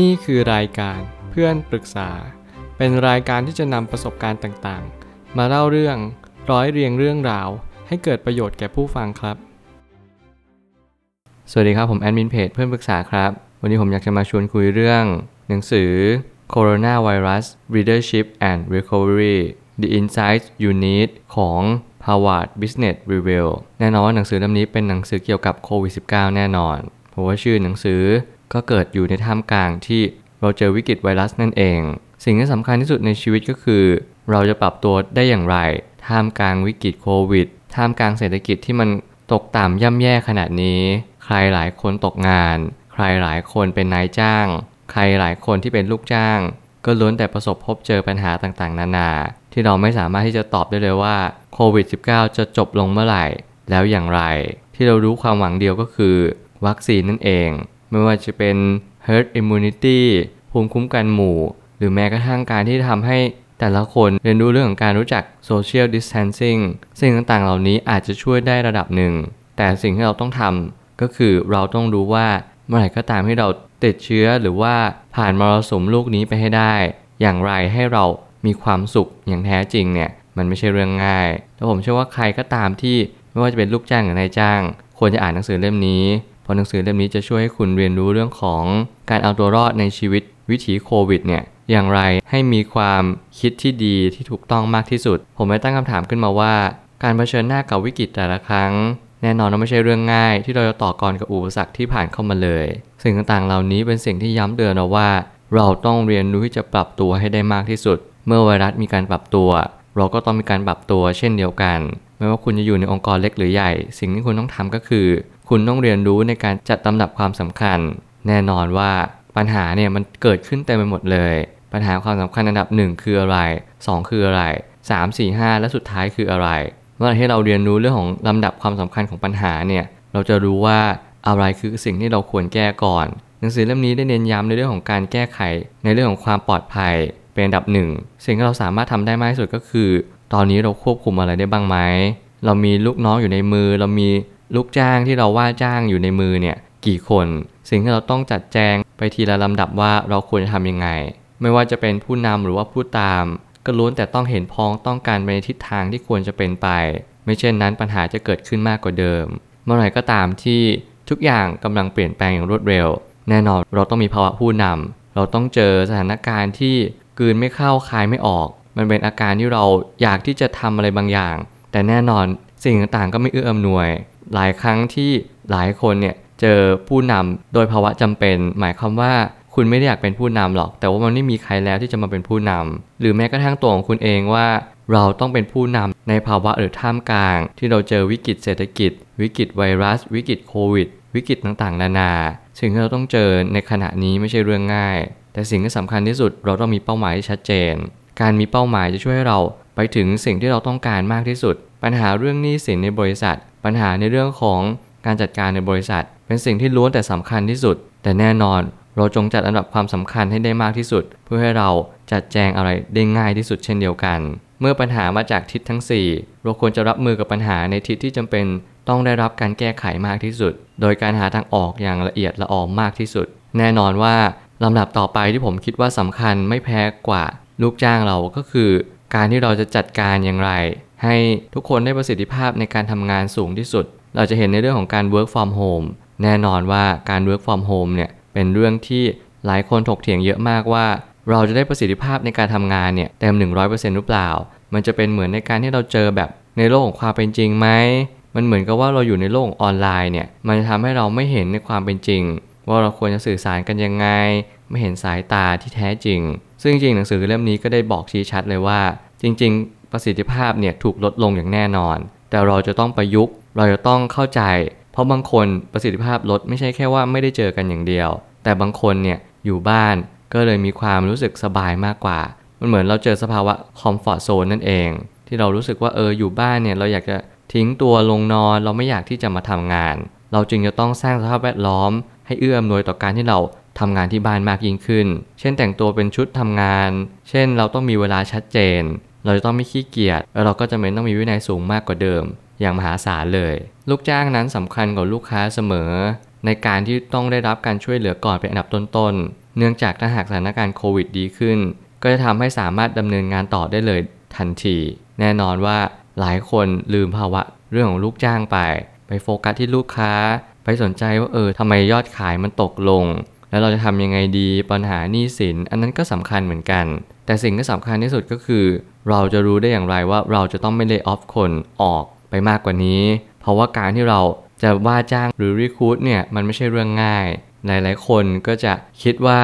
นี่คือรายการเพื่อนปรึกษา เป็นรายการที่จะนำประสบการณ์ต่างๆ มาเล่าเรื่องร้อยเรียงเรื่องราว ให้เกิดประโยชน์แก่ผู้ฟังครับ สวัสดีครับผมแอดมินเพจเพื่อนปรึกษาครับ วันนี้ผมอยากจะมาชวนคุยเรื่อง หนังสือ Coronavirus Leadership and Recovery The Insights You Need ของ Harvard Business Review แน่นอนว่าหนังสือเล่มนี้เป็นหนังสือเกี่ยวกับโควิด -19 แน่นอน เพราะว่าชื่อหนังสือ ก็เกิดอยู่ในท่ามกลางที่เราเจอวิกฤตไวรัสนั่นเอง สิ่งที่สำคัญที่สุดในชีวิตก็คือ เราจะปรับตัวได้อย่างไร ท่ามกลางวิกฤตโควิด ท่ามกลางเศรษฐกิจที่มันตกต่ำย่ำแย่ขนาดนี้ ใครหลายคนตกงาน ใครหลายคนเป็นนายจ้าง ใครหลายคนที่เป็นลูกจ้าง ก็ล้วนแต่ประสบพบเจอปัญหาต่างๆ นานา ที่เราไม่สามารถที่จะตอบได้เลยว่าโควิด -19 จะจบลงเมื่อไหร่ แล้วอย่างไร ที่เรารู้ความหวังเดียวก็คือ วัคซีนนั่นเอง ไม่ว่าจะเป็น herd immunity ภูมิคุ้มกันหมู่ หรือแม้กระทั่งการที่ทำให้แต่ละคนเรียนรู้เรื่องของการรู้จัก social distancing สิ่งต่างๆ เหล่านี้อาจจะช่วยได้ระดับหนึ่ง แต่สิ่งที่เราต้องทำก็คือเราต้องรู้ว่าเมื่อไหร่ก็ตามที่เราติดเชื้อหรือว่าผ่านมรสุมลูกนี้ไปให้ได้ อย่างไรให้เรามีความสุขอย่างแท้จริงเนี่ยมันไม่ใช่เรื่องง่าย แล้วผมเชื่อว่าใครก็ตามที่ไม่ว่าจะเป็นลูกจ้างหรือนายจ้าง ควรจะอ่านหนังสือเล่มนี้ เพราะหนังสือเล่มนี้จะช่วยให้คุณเรียนรู้เรื่องของการเอาตัวรอดในชีวิตวิถีโควิดเนี่ยอย่างไรให้มีความคิดที่ดีที่ถูกต้องมากที่สุด ผมเลยตั้งคำถามขึ้นมาว่า การเผชิญหน้ากับวิกฤตแต่ละครั้ง แน่นอนว่าไม่ใช่เรื่องง่ายที่เราจะต่อกรกับอุปสรรคที่ผ่านเข้ามาเลย สิ่งต่างๆเหล่านี้เป็นสิ่งที่ย้ำเตือนเราว่า เราต้องเรียนรู้ที่จะปรับตัวให้ได้มากที่สุด เมื่อไวรัสมีการปรับตัว เราก็ต้องมีการปรับตัวเช่นเดียวกัน ไม่ว่าคุณจะอยู่ในองค์กรเล็กหรือใหญ่ สิ่งที่คุณต้องทำก็คือ คุณต้องเรียนรู้ในการจัดลำดับความสำคัญ แน่นอนว่าปัญหาเนี่ยมันเกิดขึ้นเต็มไปหมดเลย ปัญหาความสำคัญอันดับ 1 คืออะไร 2 คืออะไร 3 4 5 และสุดท้ายคืออะไร เมื่อให้เราเรียนรู้เรื่องของลำดับความสำคัญของปัญหาเนี่ยเราจะรู้ว่าอะไรคือสิ่งที่เราควรแก้ก่อน หนังสือเล่มนี้ได้เน้นย้ำในเรื่องของการแก้ไข ในเรื่องของความปลอดภัย เป็นอันดับหนึ่งสิ่งที่เราสามารถทำได้มากที่สุดก็คือ ตอนนี้เราควบคุมอะไรได้บ้างไหมเรามีลูกน้องอยู่ในมือ เรามี ลูกจ้างที่เราว่าจ้างอยู่ในมือเนี่ยกี่คน สิ่งที่เราต้องจัดแจงไปทีละลำดับว่าเราควรจะทำยังไง ไม่ว่าจะเป็นผู้นำหรือว่าผู้ตาม ก็ล้วนแต่ต้องเห็นพ้องต้องการไปในทิศทางที่ควรจะเป็นไป ไม่เช่นนั้นปัญหาจะเกิดขึ้นมากกว่าเดิม เมื่อไหร่ก็ตามที่ทุกอย่างกำลังเปลี่ยนแปลงอย่างรวดเร็ว แน่นอนเราต้องมีภาวะผู้นำเราต้องเจอสถานการณ์ที่กืนไม่เข้าคายไม่ออก มันเป็นอาการที่เราอยากที่จะทำอะไรบางอย่าง แต่แน่นอนสิ่งต่างๆก็ไม่เอื้ออำนวย หลายครั้งที่หลายคนเนี่ยเจอผู้นำโดยภาวะจำเป็น หมายความว่าคุณไม่ได้อยากเป็นผู้นำหรอก แต่ว่ามันไม่มีใครแล้วที่จะมาเป็นผู้นำหรือแม้กระทั่งตัวของคุณเองว่า เราต้องเป็นผู้นำในภาวะหรือท่ามกลาง ที่เราเจอวิกฤตเศรษฐกิจ วิกฤตไวรัส วิกฤตโควิด วิกฤตต่างๆ นานา สิ่งที่เราต้องเจอในขณะนี้ไม่ใช่เรื่องง่าย แต่สิ่งที่สำคัญที่สุดเราต้องมีเป้าหมายที่ชัดเจน การมีเป้าหมายจะช่วยให้เราไปถึงสิ่งที่เราต้องการมากที่สุด ปัญหาเรื่องหนี้สินในบริษัท ปัญหาในเรื่องของการจัดการในบริษัท เป็นสิ่งที่ล้วนแต่สำคัญที่สุด แต่แน่นอนเราจงจัดอันดับความสำคัญให้ได้มากที่สุด เพื่อให้เราจัดแจงอะไรได้ง่ายที่สุดเช่นเดียวกัน เมื่อปัญหามาจากทิศทั้ง 4 เราควรจะรับมือกับปัญหาในทิศที่จำเป็น ต้องได้รับการแก้ไขมากที่สุด โดยการหาทางออกอย่างละเอียดละออมากที่สุด แน่นอนว่าลำดับต่อไปที่ผมคิดว่าสำคัญไม่แพ้กว่า ลูกจ้างเราก็คือ การที่เราจะจัดการอย่างไร ให้ทุกคนได้ประสิทธิภาพในการทำงานสูงที่สุด เราจะเห็นในเรื่องของการ work from home แน่นอนว่าการ work from home เนี่ยเป็นเรื่องที่หลายคนถกเถียงเยอะมากว่า เราจะได้ประสิทธิภาพในการทำงานเนี่ยเต็ม 100%หรือเปล่า มันจะเป็นเหมือนในการที่เราเจอแบบในโลกของความเป็นจริงไหมมันเหมือนกับว่าเราอยู่ในโลกออนไลน์เนี่ย มันจะทำให้เราไม่เห็นในความเป็นจริง ว่าเราควรจะสื่อสารกันยังไง ไม่เห็นสายตาที่แท้จริง ซึ่งจริงหนังสือเล่มนี้ก็ได้บอกชี้ชัดเลยว่า จริง ๆ ประสิทธิภาพเนี่ยถูกลดลงอย่างแน่นอน แต่เราจะต้องประยุกต์ เราจะต้องเข้าใจ เพราะบางคนประสิทธิภาพลดไม่ใช่แค่ว่าไม่ได้เจอกันอย่างเดียว แต่บางคนเนี่ยอยู่บ้านก็เลยมีความรู้สึกสบายมากกว่า มันเหมือนเราเจอสภาวะคอมฟอร์ทโซนนั่นเอง ที่เรารู้สึกว่าเอออยู่บ้านเนี่ยเราอยากจะทิ้งตัวลงนอนเราไม่อยากที่จะมาทำงาน เราจึงจะต้องสร้างสภาพแวดล้อม ให้เอื้ออำนวยต่อการที่เราทำงานที่บ้านมากยิ่งขึ้น เช่นแต่งตัวเป็นชุดทำงาน เช่นเราต้องมีเวลาชัดเจน เราจะต้องไม่ขี้เกียจแล้วเราก็จะเป็นต้องมีวินัยสูงมากกว่าเดิม อย่างมหาศาลเลย ลูกจ้างนั้นสำคัญกว่าลูกค้าเสมอ ในการที่ต้องได้รับการช่วยเหลือก่อนเป็นอันดับต้นๆ เนื่องจากถ้าหากสถานการณ์โควิดดีขึ้น ก็จะทำให้สามารถดำเนินงานต่อได้เลยทันที แน่นอนว่าหลายคนลืมภาวะเรื่องของลูกจ้างไป ไปโฟกัสที่ลูกค้า ไปสนใจว่าเออทำไมยอดขายมันตกลง แล้วเราจะทำยังไงดีปัญหาหนี้สิน อันนั้นก็สำคัญเหมือนกัน แต่สิ่งที่สำคัญที่สุดก็คือ เราจะรู้ได้อย่างไรว่าเราจะต้องไม่เล y off คนออกไปมากกว่านี้ เพราะว่าการที่เราจะว่าจ้างหรือรีคูดเนี่ยมันไม่ใช่เรื่องง่าย หลาย ๆ คนก็จะคิดว่า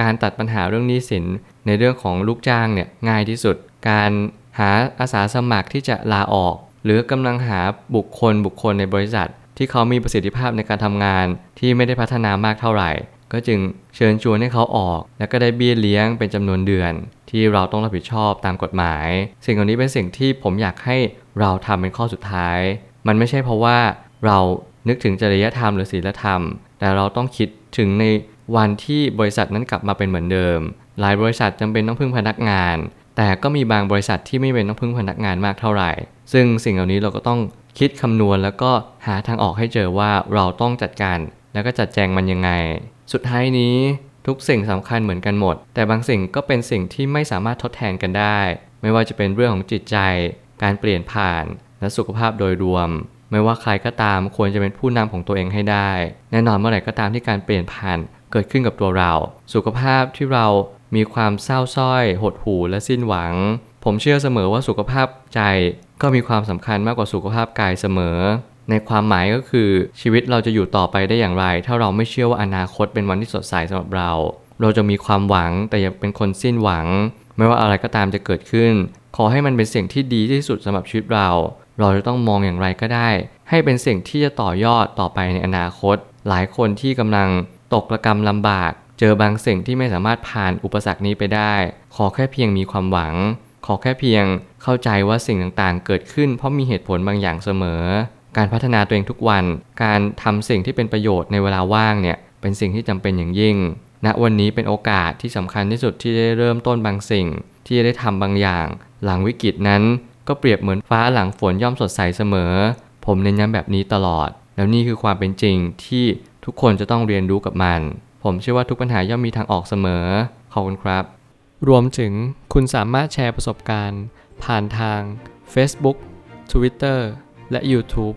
การตัดปัญหาเรื่องหนี้สิน ในเรื่องของลูกจ้างเนี่ยง่ายที่สุด การหาอาสาสมัครที่จะลาออก หรือกำลังหาบุคคลบุคคลในบริษัท ที่เขามีประสิทธิภาพในการทำงานที่ไม่ได้พัฒนามากเท่าไหร่ ก็จึงเชิญชวนให้เขาออก แล้วก็ได้เบี้ยเลี้ยงเป็นจำนวนเดือน ที่เราต้องรับผิดชอบตามกฎหมาย สิ่งเหล่านี้เป็นสิ่งที่ผมอยากให้เราทำเป็นข้อสุดท้าย มันไม่ใช่เพราะว่าเรานึกถึงจริยธรรมหรือศีลธรรม แต่เราต้องคิดถึงในวันที่บริษัทนั้นกลับมาเป็นเหมือนเดิม หลายบริษัทจำเป็นต้องพึ่งพนักงาน แต่ก็มีบางบริษัทที่ไม่เป็นต้องพึ่งพนักงานมากเท่าไหร่ ซึ่งสิ่งเหล่านี้เราก็ต้องคิดคำนวณแล้วก็หาทางออกให้เจอว่าเราต้องจัดการแล้วก็จัดแจงมันยังไง สุดท้ายนี้ทุกสิ่งสำคัญเหมือนกันหมด แต่บางสิ่งก็เป็นสิ่งที่ไม่สามารถทดแทนกันได้ ไม่ว่าจะเป็นเรื่องของจิตใจ การเปลี่ยนผ่าน และสุขภาพโดยรวม ไม่ว่าใครก็ตามควรจะเป็นผู้นำของตัวเองให้ได้ แน่นอนเมื่อไหร่ก็ตามที่การเปลี่ยนผ่านเกิดขึ้นกับตัวเรา สุขภาพที่เรามีความเศร้าส้อย หดหู่และสิ้นหวัง ผมเชื่อเสมอว่าสุขภาพใจก็มีความสำคัญมากกว่าสุขภาพกายเสมอ ในความหมายก็คือชีวิตเราจะอยู่ต่อไปได้อย่างไร ถ้าเราไม่เชื่อว่าอนาคตเป็นวันที่สดใสสำหรับเรา เราจะมีความหวังแต่อย่าเป็นคนสิ้นหวัง ไม่ว่าอะไรก็ตามจะเกิดขึ้น ขอให้มันเป็นสิ่งที่ดีที่สุดสำหรับชีวิตเรา เราจะต้องมองอย่างไรก็ได้ ให้เป็นสิ่งที่จะต่อยอดต่อไปในอนาคต หลายคนที่กำลังตกระกรรมลำบาก เจอบางสิ่งที่ไม่สามารถผ่านอุปสรรคนี้ไปได้ ขอแค่เพียงมีความหวัง ขอแค่เพียงเข้าใจว่าสิ่งต่างๆ เกิดขึ้น เพราะมีเหตุผลบางอย่างเสมอ การพัฒนาตัวเองทุกวัน การทำสิ่งที่เป็นประโยชน์ในเวลาว่างเนี่ยเป็นสิ่งที่จำเป็นอย่างยิ่งณวันนี้เป็นโอกาสที่สำคัญที่สุดที่ได้เริ่มต้นบางสิ่ง ที่จะได้ทำบางอย่าง หลังวิกฤตนั้น ก็เปรียบเหมือนฟ้าหลังฝนย่อมสดใสเสมอ ผมเน้นย้ำแบบนี้ตลอด แล้วนี่คือความเป็นจริงที่ทุกคนจะต้องเรียนรู้กับมัน ผมเชื่อว่าทุกปัญหาย่อมมีทางออกเสมอ ขอบคุณครับ รวมถึงคุณสามารถแชร์ประสบการณ์ ผ่านทาง Facebook Twitter และ YouTube